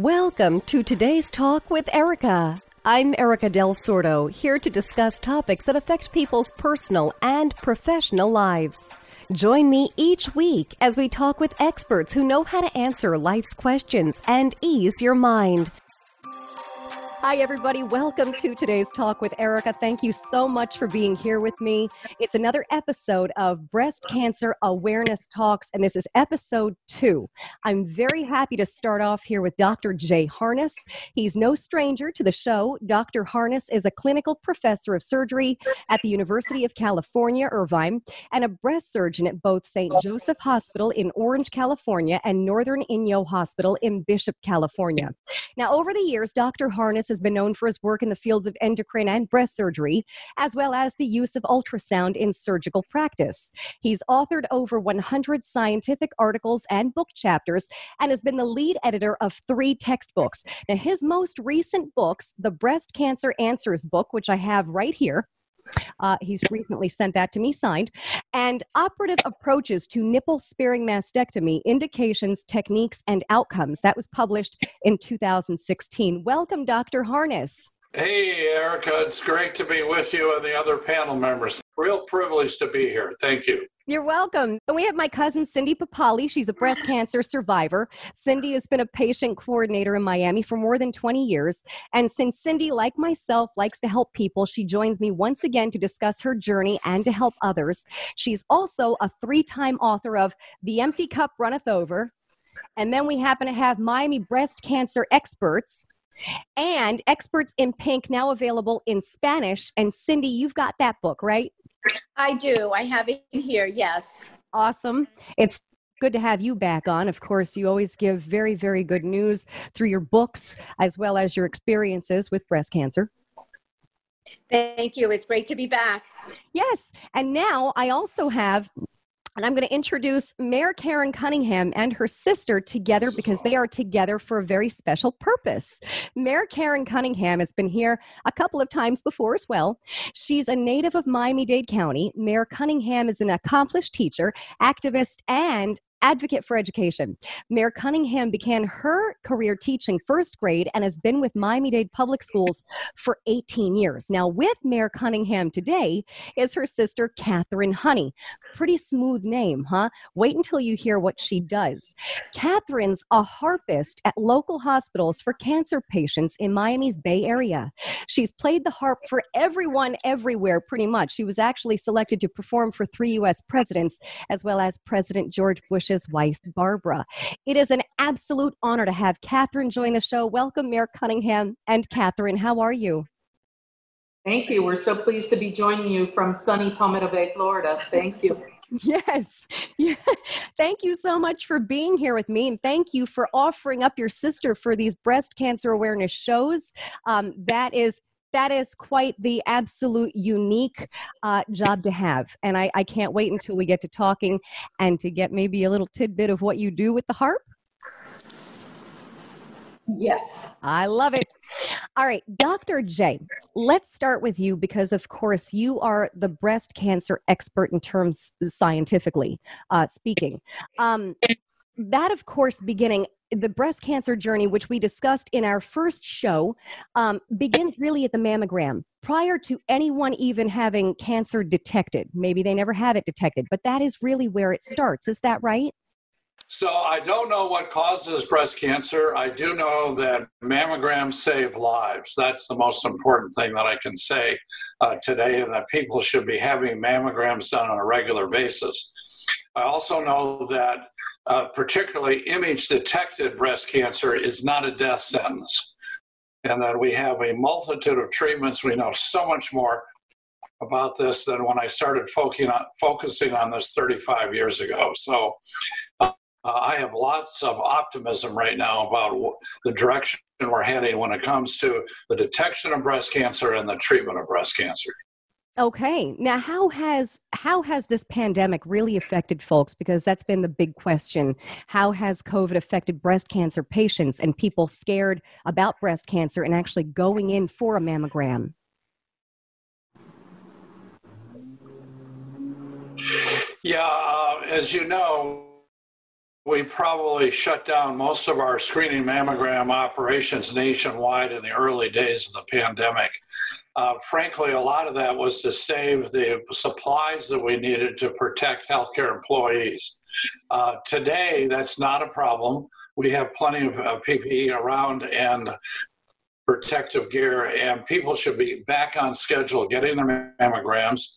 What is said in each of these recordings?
Welcome to today's talk with Erika. I'm Erika Del Sordo, here to discuss topics that affect people's personal and professional lives. Join me each week as we talk with experts who know how to answer life's questions and ease your mind. Hi, everybody. Welcome to today's talk with Erika. Thank you so much for being here with me. It's another episode of Breast Cancer Awareness Talks, and this is episode two. I'm very happy to start off here with Dr. Jay Harness. He's no stranger to the show. Dr. Harness is a clinical professor of surgery at the University of California, Irvine, and a breast surgeon at both St. Joseph Hospital in Orange, California, and Northern Inyo Hospital in Bishop, California. Now, over the years, Dr. Harness has been known for his work in the fields of endocrine and breast surgery, as well as the use of ultrasound in surgical practice. He's authored over 100 scientific articles and book chapters and has been the lead editor of three textbooks. Now, his most recent books, the Breast Cancer Answers book, which I have right here, uh, he's recently sent that to me signed. And operative approaches to nipple sparing mastectomy indications, techniques, and outcomes. That was published in 2016. Welcome, Dr. Harness. Hey, Erika. It's great to be with you and the other panel members. Real privilege to be here. Thank you. You're welcome. And we have my cousin Cindy Papale. She's a breast cancer survivor. Cindy has been a patient coordinator in Miami for more than 20 years. And since Cindy, like myself, likes to help people, she joins me once again to discuss her journey and to help others. She's also a three time author of The Empty Cup Runneth Over. And then we happen to have Miami breast cancer experts and Experts in Pink now available in Spanish. And Cindy, you've got that book, right? I do. I have it here. Yes. Awesome. It's good to have you back on. Of course, you always give very, very good news through your books as well as your experiences with breast cancer. Thank you. It's great to be back. Yes. And now I also have and I'm going to introduce Mayor Karyn Cunningham and her sister together because they are together for a very special purpose. Mayor Karyn Cunningham has been here a couple of times before as well. She's a native of Miami Dade County. Mayor Cunningham is an accomplished teacher, activist, and advocate for education. Mayor Cunningham began her career teaching first grade and has been with Miami Dade Public Schools for 18 years. Now, with Mayor Cunningham today is her sister, Katherine Honey. Pretty smooth name, huh? Wait until you hear what she does. Katherine's a harpist at local hospitals for cancer patients in Miami's Bay Area. She's played the harp for everyone everywhere, pretty much. She was actually selected to perform for three U.S. presidents, as well as President George Bush Bush's wife, Barbara. It is an absolute honor to have Katherine join the show. Welcome, Mayor Cunningham and Katherine. How are you? Thank you. We're so pleased to be joining you from sunny Palmetto Bay, Florida. Thank you. Yes. Yeah. Thank you so much for being here with me. And thank you for offering up your sister for these breast cancer awareness shows. Um, that is that is quite the absolute unique uh, job to have. And I, I can't wait until we get to talking and to get maybe a little tidbit of what you do with the harp. Yes. I love it. All right, Dr. J, let's start with you because, of course, you are the breast cancer expert in terms scientifically uh, speaking. Um, that, of course, beginning the breast cancer journey, which we discussed in our first show, um, begins really at the mammogram prior to anyone even having cancer detected. Maybe they never have it detected, but that is really where it starts. Is that right? So I don't know what causes breast cancer. I do know that mammograms save lives. That's the most important thing that I can say uh, today, and that people should be having mammograms done on a regular basis. I also know that uh, particularly image detected breast cancer, is not a death sentence. And that we have a multitude of treatments. We know so much more about this than when I started focusing on, focusing on this 35 years ago. So uh, I have lots of optimism right now about the direction we're heading when it comes to the detection of breast cancer and the treatment of breast cancer. Okay. Now how has how has this pandemic really affected folks because that's been the big question. How has COVID affected breast cancer patients and people scared about breast cancer and actually going in for a mammogram? Yeah, uh, as you know, we probably shut down most of our screening mammogram operations nationwide in the early days of the pandemic. Uh, frankly, a lot of that was to save the supplies that we needed to protect healthcare employees. Uh, today, that's not a problem. We have plenty of uh, PPE around and protective gear, and people should be back on schedule getting their mammograms.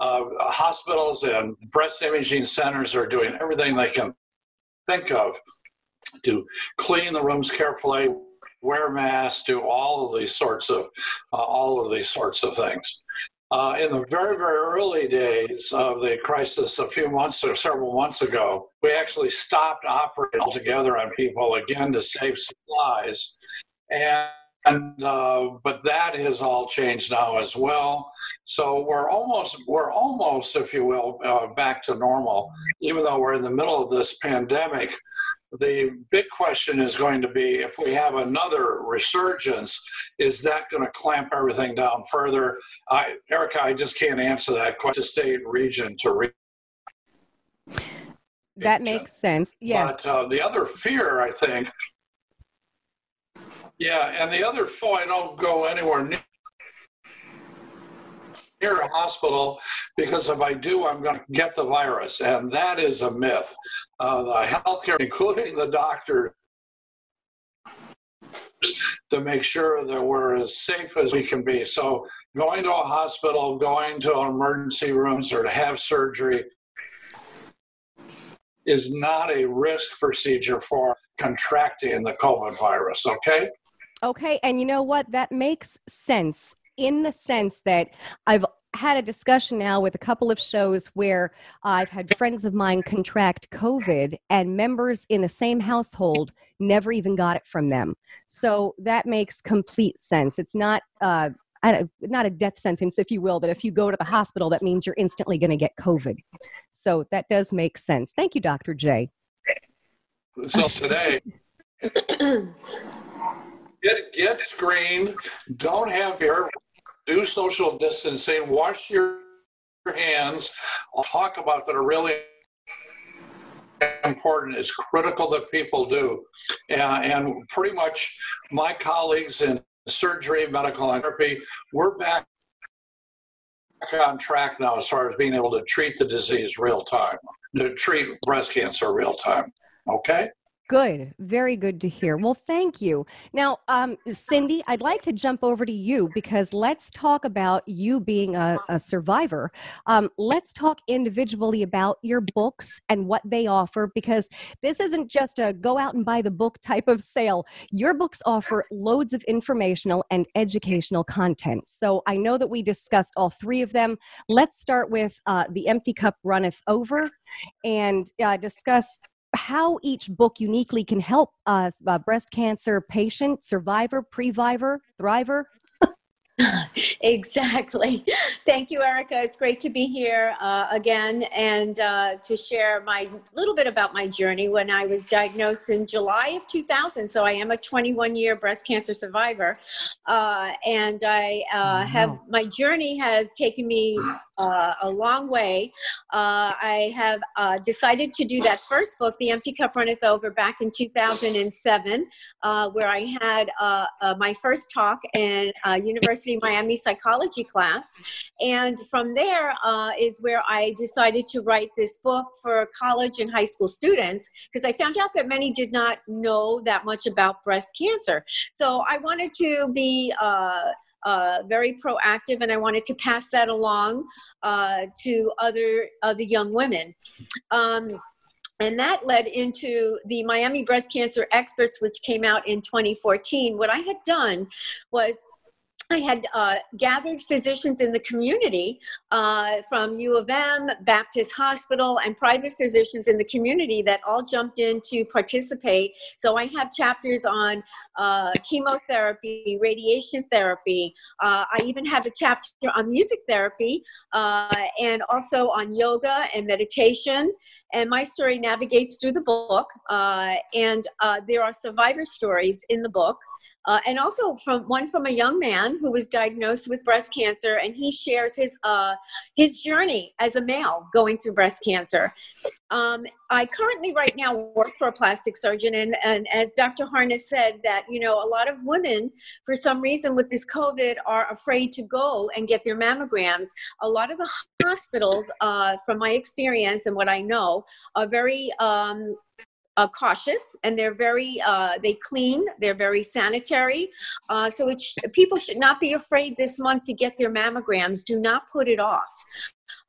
Uh, hospitals and breast imaging centers are doing everything they can think of to clean the rooms carefully, wear masks, do all of these sorts of uh, all of these sorts of things. Uh, in the very, very early days of the crisis, a few months or several months ago, we actually stopped operating altogether on people again to save supplies. And and uh, but that has all changed now as well. So we're almost we're almost, if you will, uh, back to normal, even though we're in the middle of this pandemic. The big question is going to be if we have another resurgence, is that going to clamp everything down further? I, Erika, I just can't answer that. Quite a state, region to region. That makes sense. Yes. But uh, the other fear, I think, yeah, and the other four, I don't go anywhere near, near a hospital because if I do, I'm going to get the virus, and that is a myth. Uh, the healthcare, including the doctor, to make sure that we're as safe as we can be. So, going to a hospital, going to emergency rooms, or to have surgery is not a risk procedure for contracting the COVID virus, okay? Okay, and you know what? That makes sense in the sense that I've had a discussion now with a couple of shows where I've had friends of mine contract COVID and members in the same household never even got it from them. So that makes complete sense. It's not uh, not a death sentence, if you will, that if you go to the hospital, that means you're instantly going to get COVID. So that does make sense. Thank you, Dr. J. So today, get get screened. Don't have hair. Do social distancing. Wash your hands. I'll talk about that are really important. It's critical that people do, and, and pretty much my colleagues in surgery, medical therapy, we're back on track now as far as being able to treat the disease real time, to treat breast cancer real time. Okay? Good. Very good to hear. Well, thank you. Now, um, Cindy, I'd like to jump over to you because let's talk about you being a, a survivor. Um, let's talk individually about your books and what they offer because this isn't just a go out and buy the book type of sale. Your books offer loads of informational and educational content. So I know that we discussed all three of them. Let's start with uh, The Empty Cup Runneth Over and uh, discuss how each book uniquely can help us, uh, breast cancer patient, survivor, previvor, thriver? exactly. Thank you, Erika. It's great to be here uh, again and uh, to share my little bit about my journey when I was diagnosed in July of 2000. So I am a 21 year breast cancer survivor. Uh, and I uh, have my journey has taken me uh, a long way. Uh, I have uh, decided to do that first book, The Empty Cup Runneth Over, back in 2007, uh, where I had my first talk in University of Miami psychology class. And from there is where I decided to write this book for college and high school students because I found out that many did not know that much about breast cancer. So I wanted to be uh, very proactive, and I wanted to pass that along uh, to other other young women. Um, and that led into the Miami Breast Cancer Experts, which came out in 2014. What I had done was I had uh, gathered physicians in the community uh, from U of M, Baptist Hospital, and private physicians in the community that all jumped in to participate. So I have chapters on uh, chemotherapy, radiation therapy. Uh, I even have a chapter on music therapy uh, and also on yoga and meditation. And my story navigates through the book, uh, and there are survivor stories in the book. Uh, and also from one from a young man who was diagnosed with breast cancer, and he shares his uh, his journey as a male going through breast cancer. Um, I currently, right now, work for a plastic surgeon, and, and as Dr. Harness said, that you know a lot of women, for some reason, with this COVID, are afraid to go and get their mammograms. A lot of the hospitals, uh, from my experience and what I know, are very um, uh, cautious and they're very uh, they clean they're very sanitary. Uh, so sh- people should not be afraid this month to get their mammograms. Do not put it off.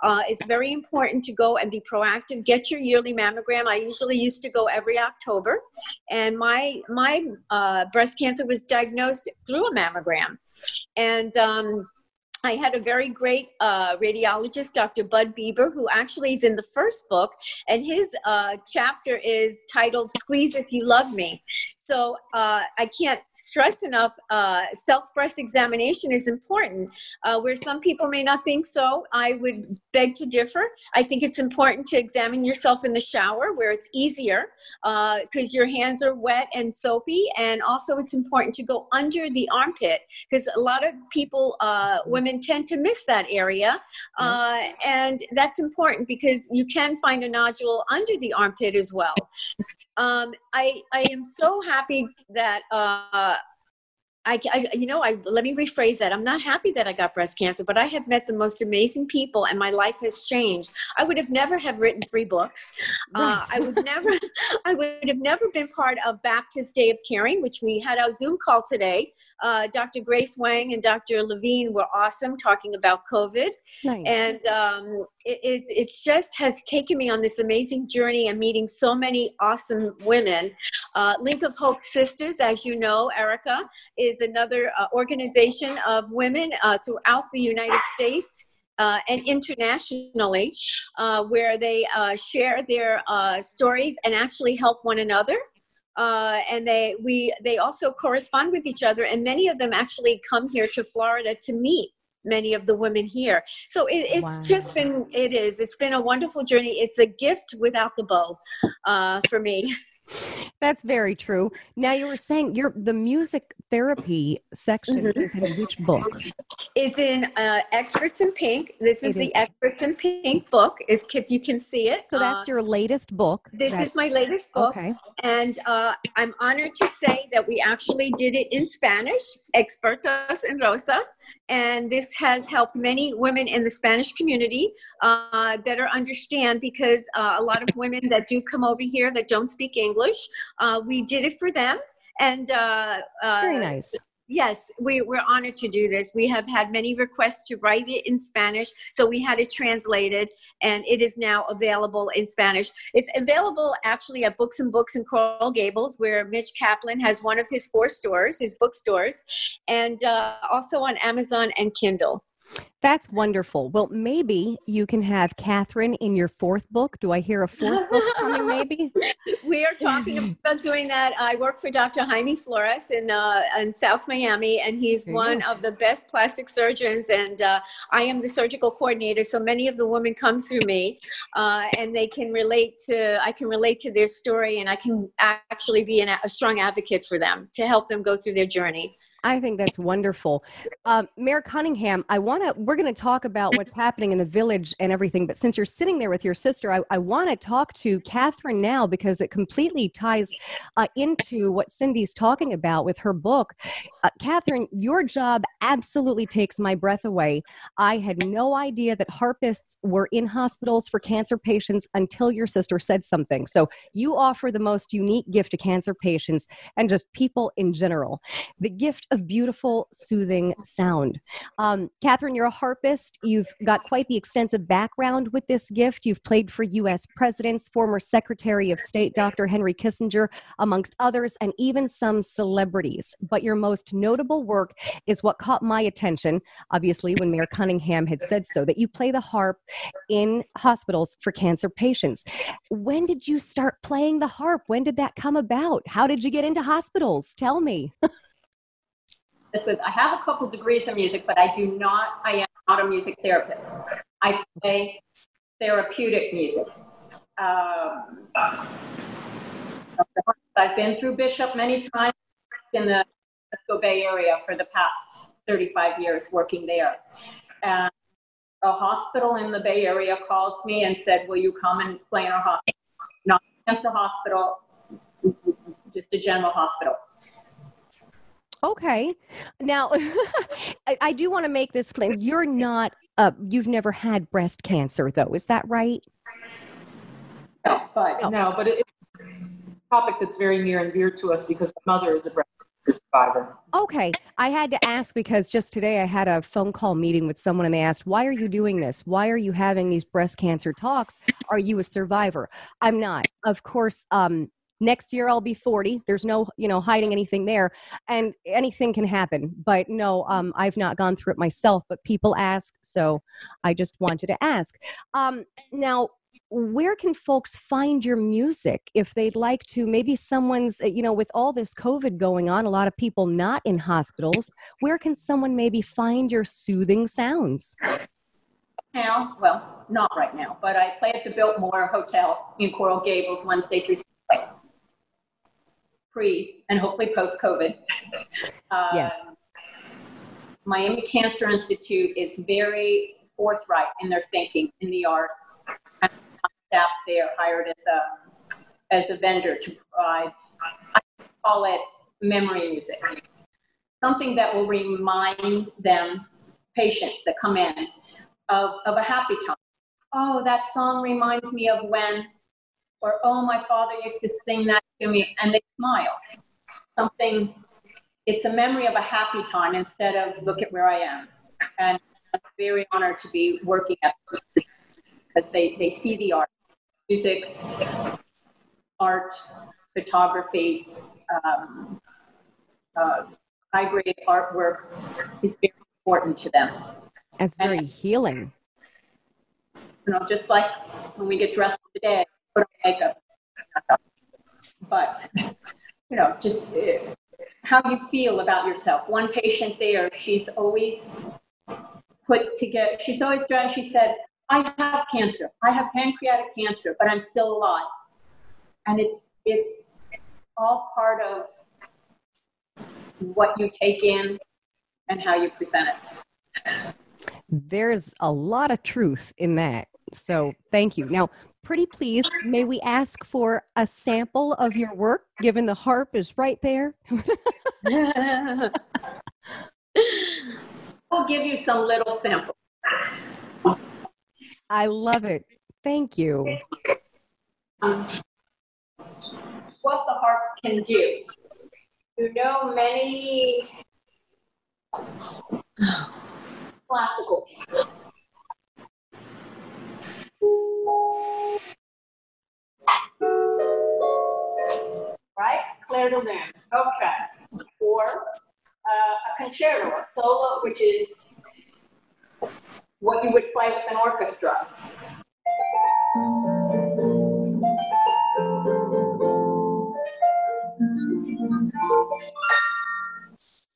Uh, it's very important to go and be proactive. Get your yearly mammogram. I usually used to go every october and my my uh, breast cancer was diagnosed through a mammogram. And um, I had a very great uh, radiologist, Dr. Bud Bieber, who actually is in the first book, and his uh, chapter is titled Squeeze If You Love Me. So uh, I can't stress enough uh, self breast examination is important. Uh, where some people may not think so, I would beg to differ. I think it's important to examine yourself in the shower where it's easier because uh, your hands are wet and soapy, and also it's important to go under the armpit because a lot of people, women, women tend to miss that area. Uh, and that's important because you can find a nodule under the armpit as well. Um, I, I am so happy that uh, I, I, you know, I let me rephrase that. I'm not happy that I got breast cancer, but I have met the most amazing people, and my life has changed. I would have never have written three books. Uh, I would never, I would have never been part of Baptist Day of Caring, which we had our Zoom call today. Uh, Dr. Grace Wang and Dr. Levine were awesome talking about COVID, nice. and um, it, it, it just has taken me on this amazing journey and meeting so many awesome women. Uh, Link of Hope Sisters, as you know, Erika is is another uh, organization of women uh, throughout the United States. Uh, and internationally, uh, where they uh, share their uh, stories and actually help one another. and they we they also correspond with each other, and many of them actually come here to Florida to meet many of the women here. So it, it's wow. just been it is it's been a wonderful journey. It's a gift without the bow for me. That's very true. Now you were saying your the music therapy section mm-hmm. is in which book? Is in uh, Experts in Pink. This is it the. Experts in Pink book. If if you can see it. So that's uh, your latest book. This is my latest book. Okay. And uh, I'm honored to say that we actually did it in Spanish. Expertos en Rosa and this has helped many women in the Spanish community uh, better understand because uh, a lot of women that do come over here that don't speak English, uh, we did it for them. And uh, uh, very nice. Yes, we, we're honored to do this. We have had many requests to write it in Spanish, so we had it translated, and it is now available in Spanish. It's available actually at Books and Books in Coral Gables, where Mitch Kaplan has one of his four stores, his bookstores, and uh, also on Amazon and Kindle. That's wonderful. Well, maybe you can have Katherine in your fourth book. Do I hear a fourth book coming, maybe? we are talking about doing that. I work for Dr. Jaime Flores in, uh, in South Miami, and he's one of the best plastic surgeons. And uh, I am the surgical coordinator, so many of the women come through me, uh, and they can relate to, I can relate to their story, and I can actually be an, a strong advocate for them to help them go through their journey. I think that's wonderful. Um, Mayor Cunningham, I want to, we're going to talk about what's happening in the village and everything, but since you're sitting there with your sister, I, I want to talk to Katherine now because it completely ties uh, into what Cindy's talking about with her book. Uh, Katherine, your job absolutely takes my breath away. I had no idea that harpists were in hospitals for cancer patients until your sister said something. So you offer the most unique gift to cancer patients and just people in general the gift of beautiful, soothing sound. Um, Katherine, you're a harpist. You've got quite the extensive background with this gift. You've played for U.S. presidents, former Secretary of State Dr. Henry Kissinger, amongst others, and even some celebrities. But your most notable work is what caught my attention, obviously, when Mayor Cunningham had said so, that you play the harp in hospitals for cancer patients. When did you start playing the harp? When did that come about? How did you get into hospitals? Tell me. Listen, I have a couple degrees in music, but I do not, I am not a music therapist. I play therapeutic music. Um, I've been through Bishop many times in the Francisco Bay Area for the past 35 years working there. And a hospital in the Bay Area called me and said, Will you come and play in our hospital? Not a cancer hospital, just a general hospital. Okay. Now, I, I, do want to make this claim. You're not, uh, you've never had breast cancer, though. Is that right? No, but, no. no but it's a topic that's very near and dear to us because my mother is a breast cancer survivor. Okay. I had to ask because just today I had a phone call meeting with someone and they asked, Why are you doing this? Why are you having these breast cancer talks? Are you a survivor? I'm not. Of course, um, next year I'll be 40. There's no, you know, hiding anything there. And anything can happen. But no, um, I've not gone through it myself, but people ask. So I just wanted to ask. Um, now, where can folks find your music if they'd like to maybe someone's you know with all this covid going on a lot of people not in hospitals where can someone maybe find your soothing sounds now well not right now but i play at the biltmore hotel in coral gables wednesday through pre and hopefully post covid um, yes miami cancer institute is very forthright in their thinking in the arts staff there hired as a as a vendor to provide. I call it memory music, something that will remind them, patients that come in, of, of a happy time. Oh, that song reminds me of when, or oh, my father used to sing that to me, and they smile. Something, it's a memory of a happy time instead of look at where I am. And I'm very honored to be working at because they, they see the art music, art, photography, um, uh, high grade artwork is very important to them. It's very and, healing. You know, just like when we get dressed for the day, put on makeup. But, you know, just uh, how you feel about yourself. One patient there, she's always put together, she's always trying, she said, I have cancer. I have pancreatic cancer, but I'm still alive. And it's it's all part of what you take in and how you present it. There's a lot of truth in that. So thank you. Now, pretty please, may we ask for a sample of your work, given the harp is right there? we'll give you some little samples. I love it. Thank you. Um, what the harp can do. You know many classical Clair de Lune. Okay. Or uh, a concerto, a solo, which is what you would play with an orchestra.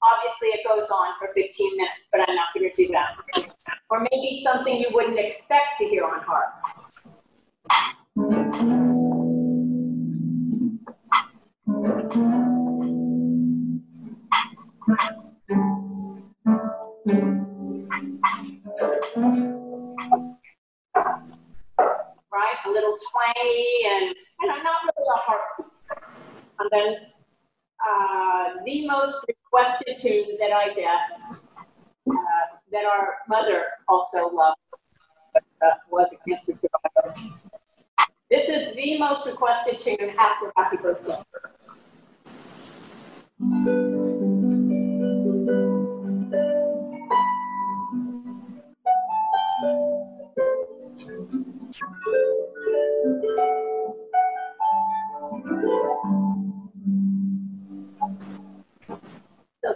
Obviously, it goes on for 15 minutes, but I'm not going to do that. Or maybe something you wouldn't expect to hear on harp. Twangy and you know not really a heartbeat. And then uh, the most requested tune that I get uh, that our mother also loved uh, was a cancer survivor. This is the most requested tune after Happy Birthday. So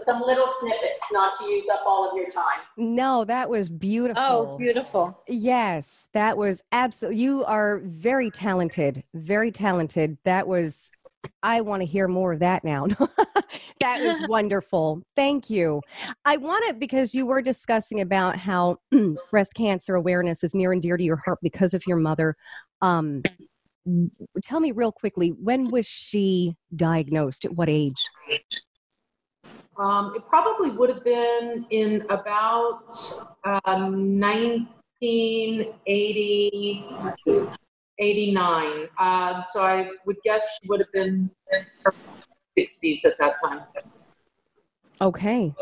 some little snippets, not to use up all of your time. No, that was beautiful. Oh, beautiful. Yes, that was absolutely. You are very talented, very talented. That was. I want to hear more of that now. that was wonderful. Thank you. I want it because you were discussing about how breast cancer awareness is near and dear to your heart because of your mother. Um, tell me real quickly, when was she diagnosed? At what age? Um, it probably would have been in about uh, 1980, 89. Uh, so I would guess she would have been in her 60s at that time. Okay.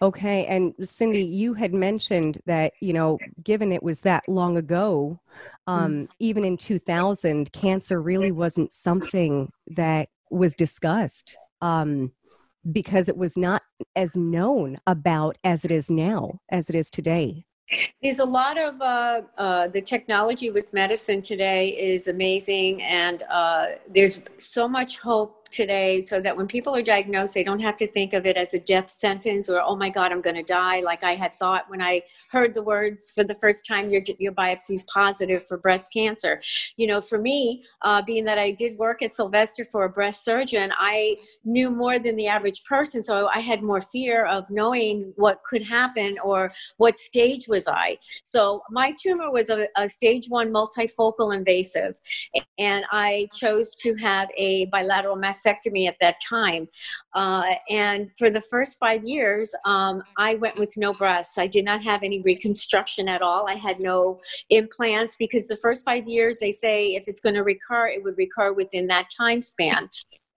Okay. And Cindy, you had mentioned that, you know, given it was that long ago, um, even in 2000, cancer really wasn't something that was discussed um, because it was not as known about as it is now, as it is today. There's a lot of uh, uh, the technology with medicine today is amazing, and uh, there's so much hope today so that when people are diagnosed, they don't have to think of it as a death sentence or, oh my God, I'm going to die, like I had thought when I heard the words for the first time, your, your biopsy is positive for breast cancer. You know, for me, uh, being that I did work at Sylvester for a breast surgeon, I knew more than the average person. So I had more fear of knowing what could happen or what stage was I. So my tumor was a, a stage one multifocal invasive, and I chose to have a bilateral mast mastectomy at that time. Uh, and for the first five years, um, I went with no breasts. I did not have any reconstruction at all. I had no implants because the first five years, they say if it's going to recur, it would recur within that time span.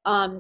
Um,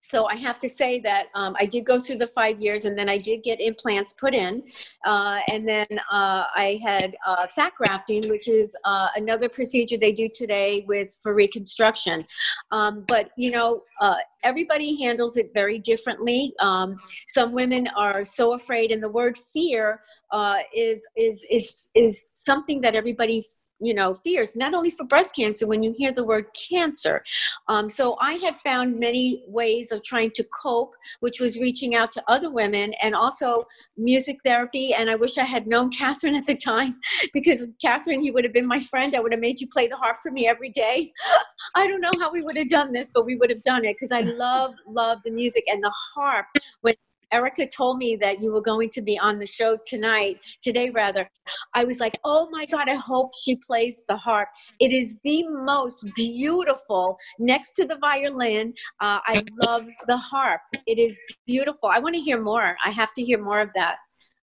so I have to say that um, I did go through the five years, and then I did get implants put in, uh, and then uh, I had uh, fat grafting, which is uh, another procedure they do today with for reconstruction. Um, but you know, uh, everybody handles it very differently. Um, some women are so afraid, and the word fear uh, is is is is something that everybody you know fears not only for breast cancer when you hear the word cancer. Um, so i had found many ways of trying to cope which was reaching out to other women and also music therapy. And i wish i had known katherine at the time because katherine you would have been my friend. I would have made you play the harp for me every day. I don't know how we would have done this but we would have done it because i love love the music and the harp. When Erika told me that you were going to be on the show tonight, today rather, I was like, oh my God, I hope she plays the harp. It is the most beautiful, next to the violin. Uh, I love the harp. It is beautiful. I want to hear more. I have to hear more of that.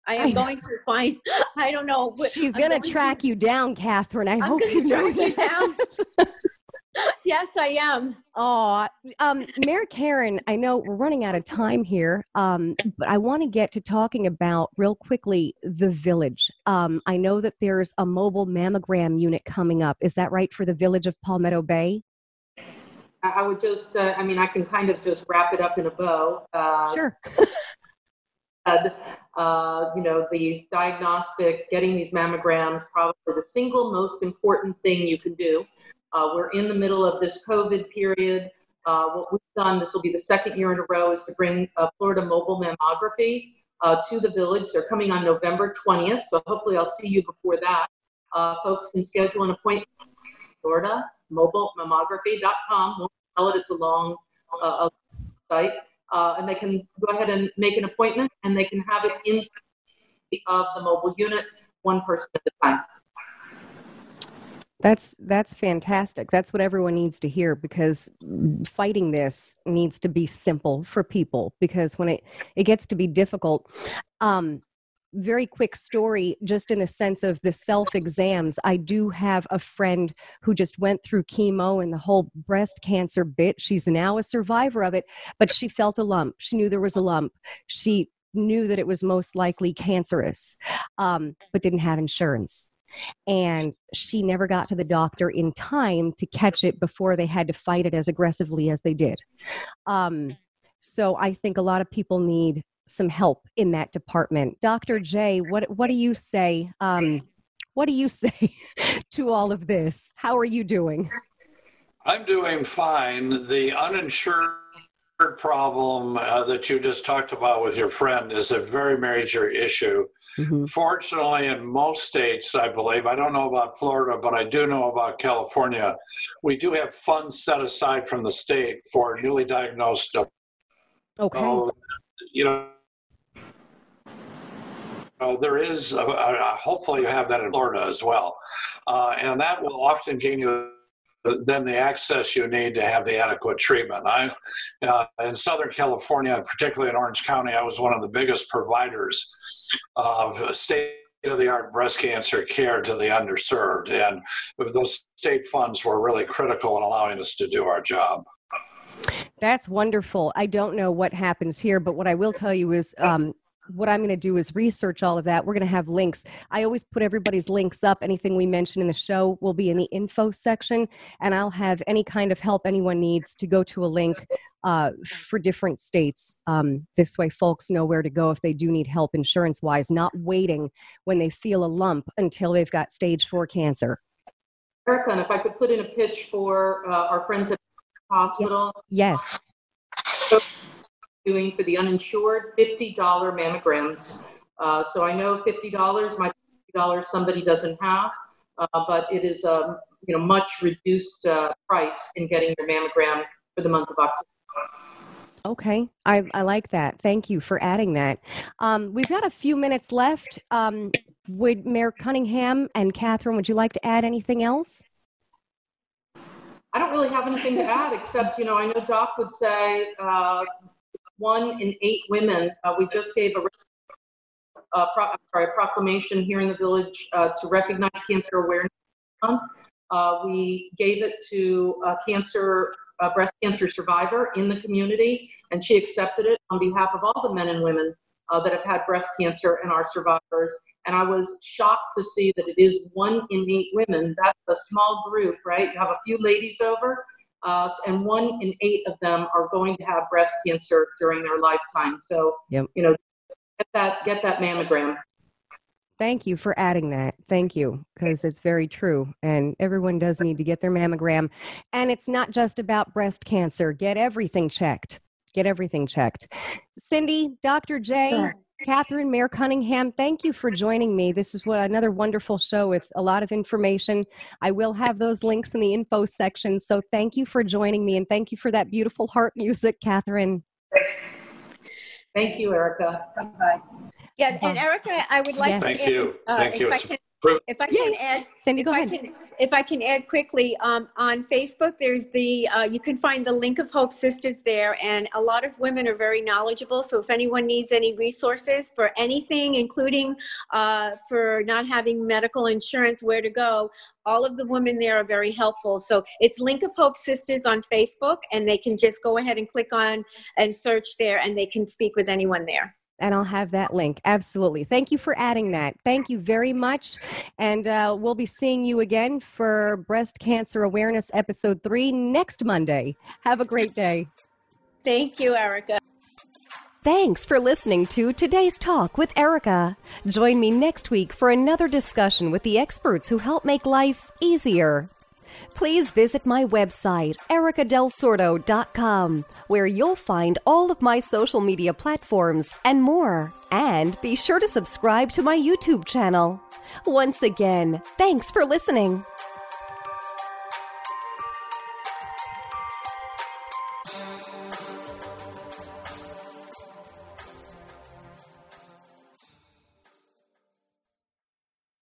I am I going to find. I don't know. She's gonna track to, you down, Katherine. I I'm hope you track you down. yes, I am. Oh, um, Mayor Karyn, I know we're running out of time here, um, but I want to get to talking about real quickly the village. Um, I know that there's a mobile mammogram unit coming up. Is that right for the village of Palmetto Bay? I would just, uh, I mean, I can kind of just wrap it up in a bow. Uh, sure. uh, you know, these diagnostic, getting these mammograms, probably the single most important thing you can do uh, we're in the middle of this COVID period. Uh, what we've done, this will be the second year in a row, is to bring Florida mobile mammography uh, to the village. They're coming on November 20th, so hopefully I'll see you before that. Uh, folks can schedule an appointment. Florida mobile mammography.com. Won't tell it it's a long uh, site, and they can go ahead and make an appointment, and they can have it inside of the mobile unit, one person at a time. That's that's fantastic. That's what everyone needs to hear because fighting this needs to be simple for people because when it it gets to be difficult um very quick story just in the sense of the self exams i do have a friend who just went through chemo and the whole breast cancer bit. She's now a survivor of it but she felt a lump. She knew there was a lump. She knew that it was most likely cancerous um, but didn't have insurance and she never got to the doctor in time to catch it before they had to fight it as aggressively as they did. Um, so I think a lot of people need some help in that department. Dr. J, what what do you say? Um, what do you say to all of this? How are you doing? I'm doing fine. The uninsured problem uh, that you just talked about with your friend is a very major issue. Mm-hmm. Fortunately, in most states, I believe, I don't know about Florida, but I do know about California, we do have funds set aside from the state for newly diagnosed. Okay. You know, there is, a, a, hopefully, you have that in Florida as well. Uh, and that will often gain you then the access you need to have the adequate treatment. I, uh, in Southern California, particularly in Orange County, I was one of the biggest providers of state of the art breast cancer care to the underserved. And those state funds were really critical in allowing us to do our job. That's wonderful. I don't know what happens here, but what I will tell you is um, what I'm going to do is research all of that. We're going to have links. I always put everybody's links up. Anything we mention in the show will be in the info section, and I'll have any kind of help anyone needs to go to a link uh, for different states. Um, this way, folks know where to go if they do need help insurance wise, not waiting when they feel a lump until they've got stage four cancer. Erika, and if I could put in a pitch for uh, our friends at the hospital. Yes doing for the uninsured $50 mammograms. Uh, so I know $50 might be $50 somebody doesn't have, uh, but it is a um, you know much reduced uh, price in getting your mammogram for the month of October. Okay, I, I like that. Thank you for adding that. Um, we've got a few minutes left. Um, would Mayor Cunningham and Katherine, would you like to add anything else? I don't really have anything to add except, you know, I know Doc would say uh, one in eight women. Uh, we just gave a, a, pro, sorry, a proclamation here in the village uh, to recognize Cancer Awareness Month. Uh, we gave it to a cancer, a breast cancer survivor in the community, and she accepted it on behalf of all the men and women uh, that have had breast cancer and are survivors. And I was shocked to see that it is one in eight women. That's a small group, right? You have a few ladies over, uh, and one in eight of them are going to have breast cancer during their lifetime. So, yep. you know, get that get that mammogram. Thank you for adding that. Thank you, because it's very true. And everyone does need to get their mammogram. And it's not just about breast cancer. Get everything checked. Get everything checked. Cindy, Dr. J, sure. Katherine, Mayor Cunningham, thank you for joining me. This is what another wonderful show with a lot of information. I will have those links in the info section. So thank you for joining me and thank you for that beautiful heart music, Katherine. Thank you, Erika. Bye. Yes, and Erika, I would like yes. to. Thank you. Uh, Thank you. If I can add, Cindy, go ahead. Can, if I can add quickly, um, on Facebook, there's the, uh, you can find the link of Hope Sisters there, and a lot of women are very knowledgeable. So if anyone needs any resources for anything, including uh, for not having medical insurance, where to go, all of the women there are very helpful. So it's Link of Hope Sisters on Facebook, and they can just go ahead and click on and search there, and they can speak with anyone there and I'll have that link. Absolutely. Thank you for adding that. Thank you very much. And uh, we'll be seeing you again for Breast Cancer Awareness Episode 3 next Monday. Have a great day. Thank you, Erika. Thanks for listening to today's talk with Erika. Join me next week for another discussion with the experts who help make life easier please visit my website, erikadelsordo.com, where you'll find all of my social media platforms and more. And be sure to subscribe to my YouTube channel. Once again, thanks for listening.